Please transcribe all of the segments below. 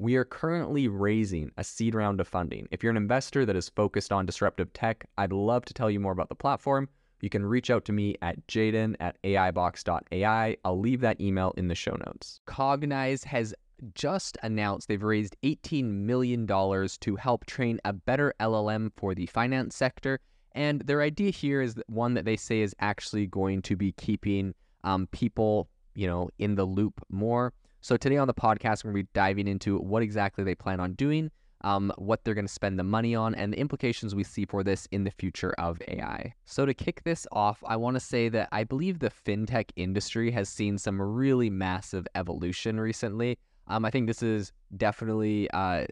we are currently raising a seed round of funding. If you're an investor that is focused on disruptive tech, I'd love to tell you more about the platform. You can reach out to me at jaden at aibox.ai. I'll leave that email in the show notes. Cognaize has just announced they've raised $18 million to help train a better LLM for the finance sector. And their idea here is one that they say is actually going to be keeping um, people, you know, in the loop more. So today on the podcast, we're going to be diving into what exactly they plan on doing, um, what they're going to spend the money on, and the implications we see for this in the future of AI. So to kick this off, I want to say that I believe the fintech industry has seen some really massive evolution recently. Um, I think this is definitely uh,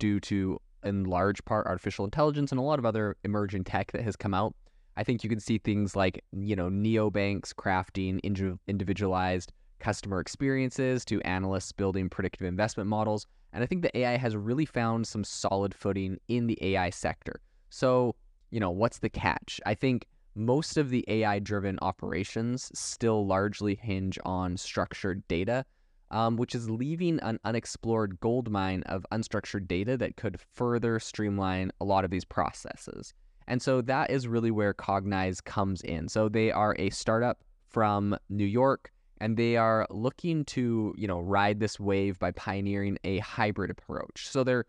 due to, in large part, artificial intelligence and a lot of other emerging tech that has come out. I think you can see things like, you know, neobanks crafting individualized customer experiences to analysts building predictive investment models. And I think the AI has really found some solid footing in the AI sector. So, you know, what's the catch? I think most of the AI driven operations still largely hinge on structured data, um, which is leaving an unexplored goldmine of unstructured data that could further streamline a lot of these processes. And so that is really where Cognaize comes in. So they are a startup from New York and they are looking to you know ride this wave by pioneering a hybrid approach. So their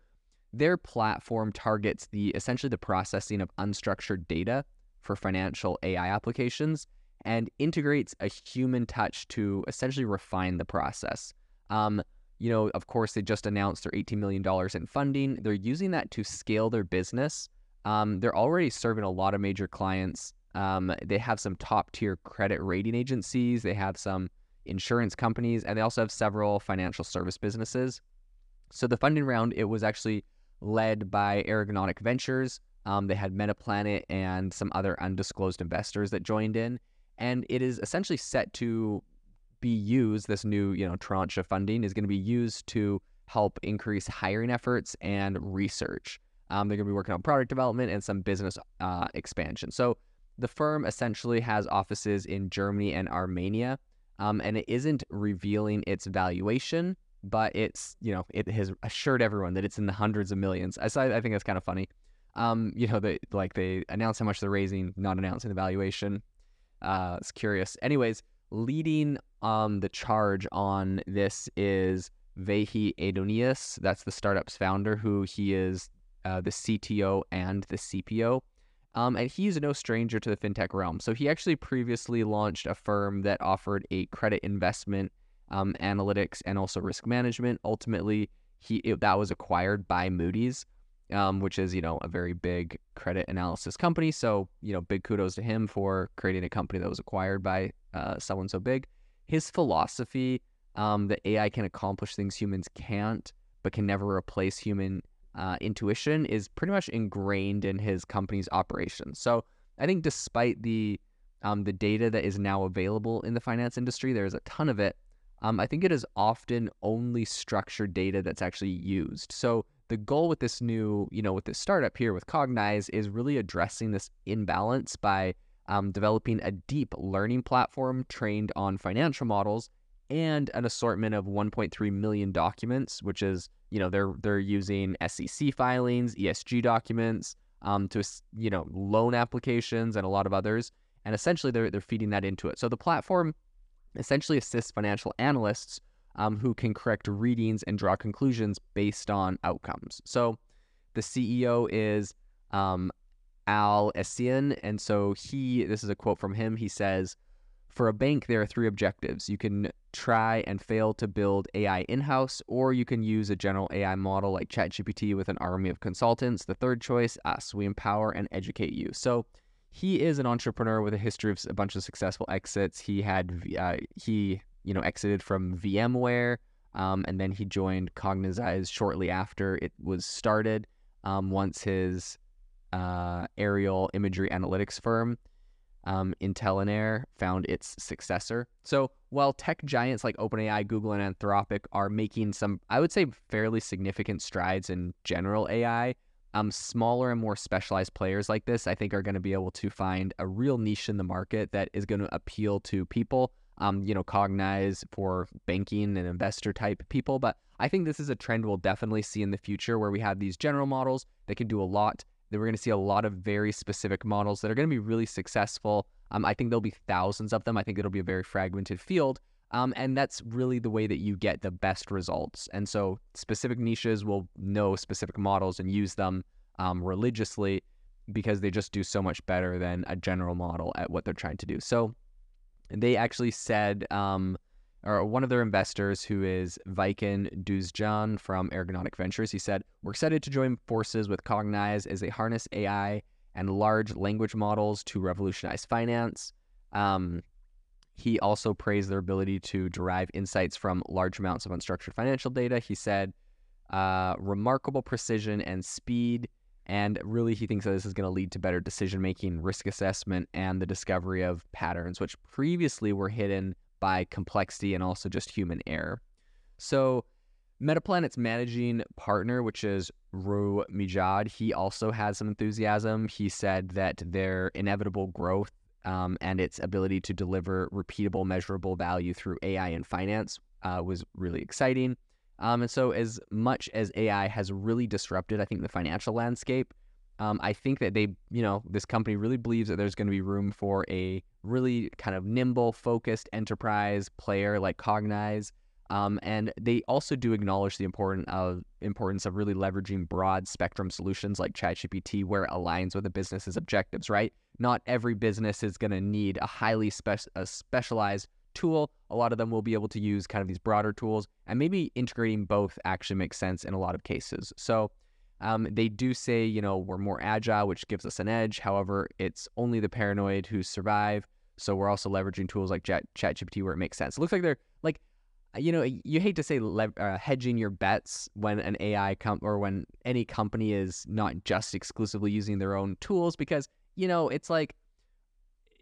their platform targets the essentially the processing of unstructured data for financial ai applications and integrates a human touch to essentially refine the process. Um, you know of course they just announced their $18 million in funding. They're using that to scale their business. Um, they're already serving a lot of major clients. Um, they have some top tier credit rating agencies. They have some insurance companies, and they also have several financial service businesses. So the funding round, it was actually led by Argonautic Ventures. Um, they had Metaplanet and some other undisclosed investors that joined in, and it is essentially set to be used. This new, you know, tranche of funding is going to be used to help increase hiring efforts and research. Um, they're going to be working on product development and some business uh, expansion. So the firm essentially has offices in Germany and Armenia, um, and it isn't revealing its valuation, but it's you know it has assured everyone that it's in the hundreds of millions. I I think that's kind of funny. Um, you know, they like they announce how much they're raising, not announcing the valuation. Uh, it's curious. Anyways, leading um the charge on this is Vahe Andonians. That's the startup's founder, who he is uh, the CTO and the CPO. Um, and he's no stranger to the fintech realm. So he actually previously launched a firm that offered a credit investment um, analytics and also risk management. Ultimately, he it, that was acquired by Moody's, um, which is you know a very big credit analysis company. So you know big kudos to him for creating a company that was acquired by uh, someone so big. His philosophy um, that AI can accomplish things humans can't, but can never replace human uh, intuition is pretty much ingrained in his company's operations. So I think despite the um, the data that is now available in the finance industry, there's a ton of it. Um, I think it is often only structured data that's actually used. So the goal with this new, you know, with this startup here with Cognaize is really addressing this imbalance by um, developing a deep learning platform trained on financial models and an assortment of 1.3 million documents, which is you know they're they're using SEC filings, ESG documents, um, to you know loan applications and a lot of others, and essentially they're they're feeding that into it. So the platform essentially assists financial analysts um, who can correct readings and draw conclusions based on outcomes. So The CEO is um, Al Eisaian. And so he, this is a quote from him. He says, For a bank, there are three objectives. You can try and fail to build AI in house, or you can use a general AI model like ChatGPT with an army of consultants. The third choice, us. We empower and educate you. So he is an entrepreneur with a history of a bunch of successful exits. He had, uh, he, you know, exited from VMware. Um, and then he joined Cognaize shortly after it was started. Um, once his uh, aerial imagery analytics firm, um, IntelinAir, found its successor. So while tech giants like OpenAI, Google, and Anthropic are making some, I would say, fairly significant strides in general AI, um, smaller and more specialized players like this, I think, are going to be able to find a real niche in the market that is going to appeal to people. Um, you know, Cognaize for banking and investor type people. But I think this is a trend we'll definitely see in the future where we have these general models that can do a lot that we're going to see a lot of very specific models that are going to be really successful. Um, I think there'll be thousands of them. I think it'll be a very fragmented field. Um, and that's really the way that you get the best results. And so specific niches will know specific models and use them um, religiously because they just do so much better than a general model at what they're trying to do. So they actually said um, or one of their investors, who is Viken Douzdjian from Argonautic Ventures, he said, We're excited to join forces with Cognaize as they harness AI and large language models to revolutionize finance. Um, he also praised their ability to derive insights from large amounts of unstructured financial data. He said, uh, remarkable precision and speed. And really, he thinks that this is going to lead to better decision making, risk assessment, and the discovery of patterns, which previously were hidden by complexity and also just human error. So, Metaplanet's managing partner, which is Rue Mijad, he also has some enthusiasm. He said that their inevitable growth um, and its ability to deliver repeatable, measurable value through AI and finance uh, was really exciting. Um, and so, as much as AI has really disrupted, I think, the financial landscape, um, I think that they, you know, this company really believes that there's going to be room for a really kind of nimble, focused enterprise player like Cognaize. Um, and they also do acknowledge the important of importance of really leveraging broad spectrum solutions like ChatGPT, where it aligns with a business's objectives. Right? Not every business is going to need a highly spe- a specialized tool. A lot of them will be able to use kind of these broader tools, and maybe integrating both actually makes sense in a lot of cases. So um, they do say, you know, we're more agile, which gives us an edge. However, it's only the paranoid who survive. So we're also leveraging tools like Chat ChatGPT where it makes sense. It looks like they're like, you know, you hate to say le- uh, hedging your bets when an AI com- or when any company is not just exclusively using their own tools because you know it's like,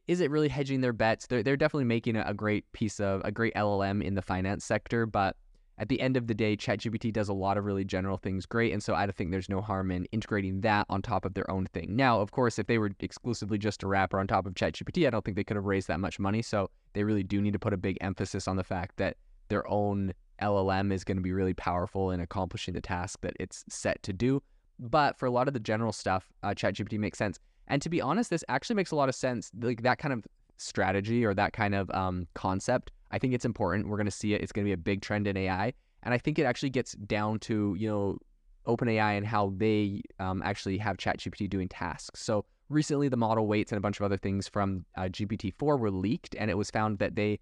is it really hedging their bets? They're they're definitely making a great piece of a great LLM in the finance sector, but at the end of the day, ChatGPT does a lot of really general things great. And so I think there's no harm in integrating that on top of their own thing. Now, of course, if they were exclusively just a wrapper on top of ChatGPT, I don't think they could have raised that much money. So they really do need to put a big emphasis on the fact that their own LLM is going to be really powerful in accomplishing the task that it's set to do. But for a lot of the general stuff, uh, ChatGPT makes sense. And to be honest, this actually makes a lot of sense. Like that kind of strategy or that kind of um, concept I think it's important. We're going to see it. It's going to be a big trend in AI. And I think it actually gets down to, you know, OpenAI and how they um, actually have ChatGPT doing tasks. So recently, the model weights and a bunch of other things from uh, GPT-4 were leaked, and it was found that they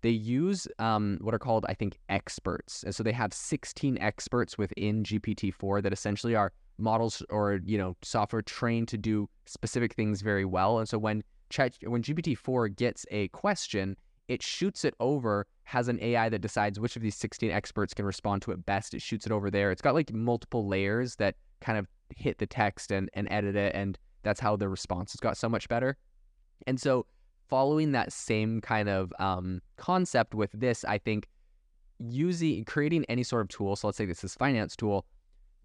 they use um, what are called, I think, experts. And so they have 16 experts within GPT-4 that essentially are models or you know software trained to do specific things very well. And so when Chat when GPT-4 gets a question, it shoots it over, has an AI that decides which of these 16 experts can respond to it best. It shoots it over there. It's got like multiple layers that kind of hit the text and, and edit it. And that's how the response has got so much better. And so, following that same kind of um, concept with this, I think using creating any sort of tool. So, let's say this is finance tool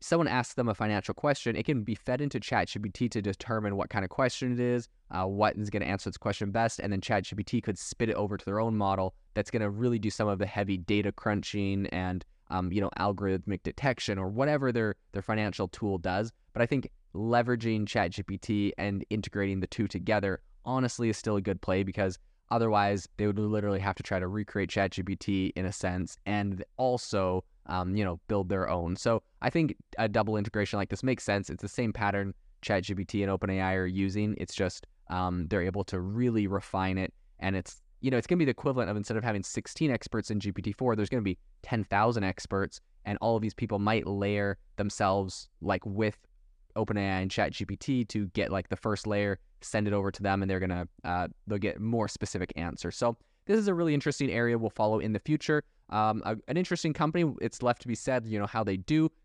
someone asks them a financial question, it can be fed into ChatGPT to determine what kind of question it is, uh, what is going to answer its question best, and then ChatGPT could spit it over to their own model that's going to really do some of the heavy data crunching and um, you know algorithmic detection or whatever their their financial tool does. But I think leveraging ChatGPT and integrating the two together honestly is still a good play because otherwise they would literally have to try to recreate ChatGPT in a sense and also um, you know, build their own. So I think a double integration like this makes sense. It's the same pattern ChatGPT and OpenAI are using. It's just um, they're able to really refine it, and it's you know it's going to be the equivalent of instead of having 16 experts in GPT-4, there's going to be 10,000 experts, and all of these people might layer themselves like with OpenAI and ChatGPT to get like the first layer, send it over to them, and they're gonna uh, they'll get more specific answers. So this is a really interesting area we'll follow in the future. Um, a, an interesting company. It's left to be said, you know, how they do.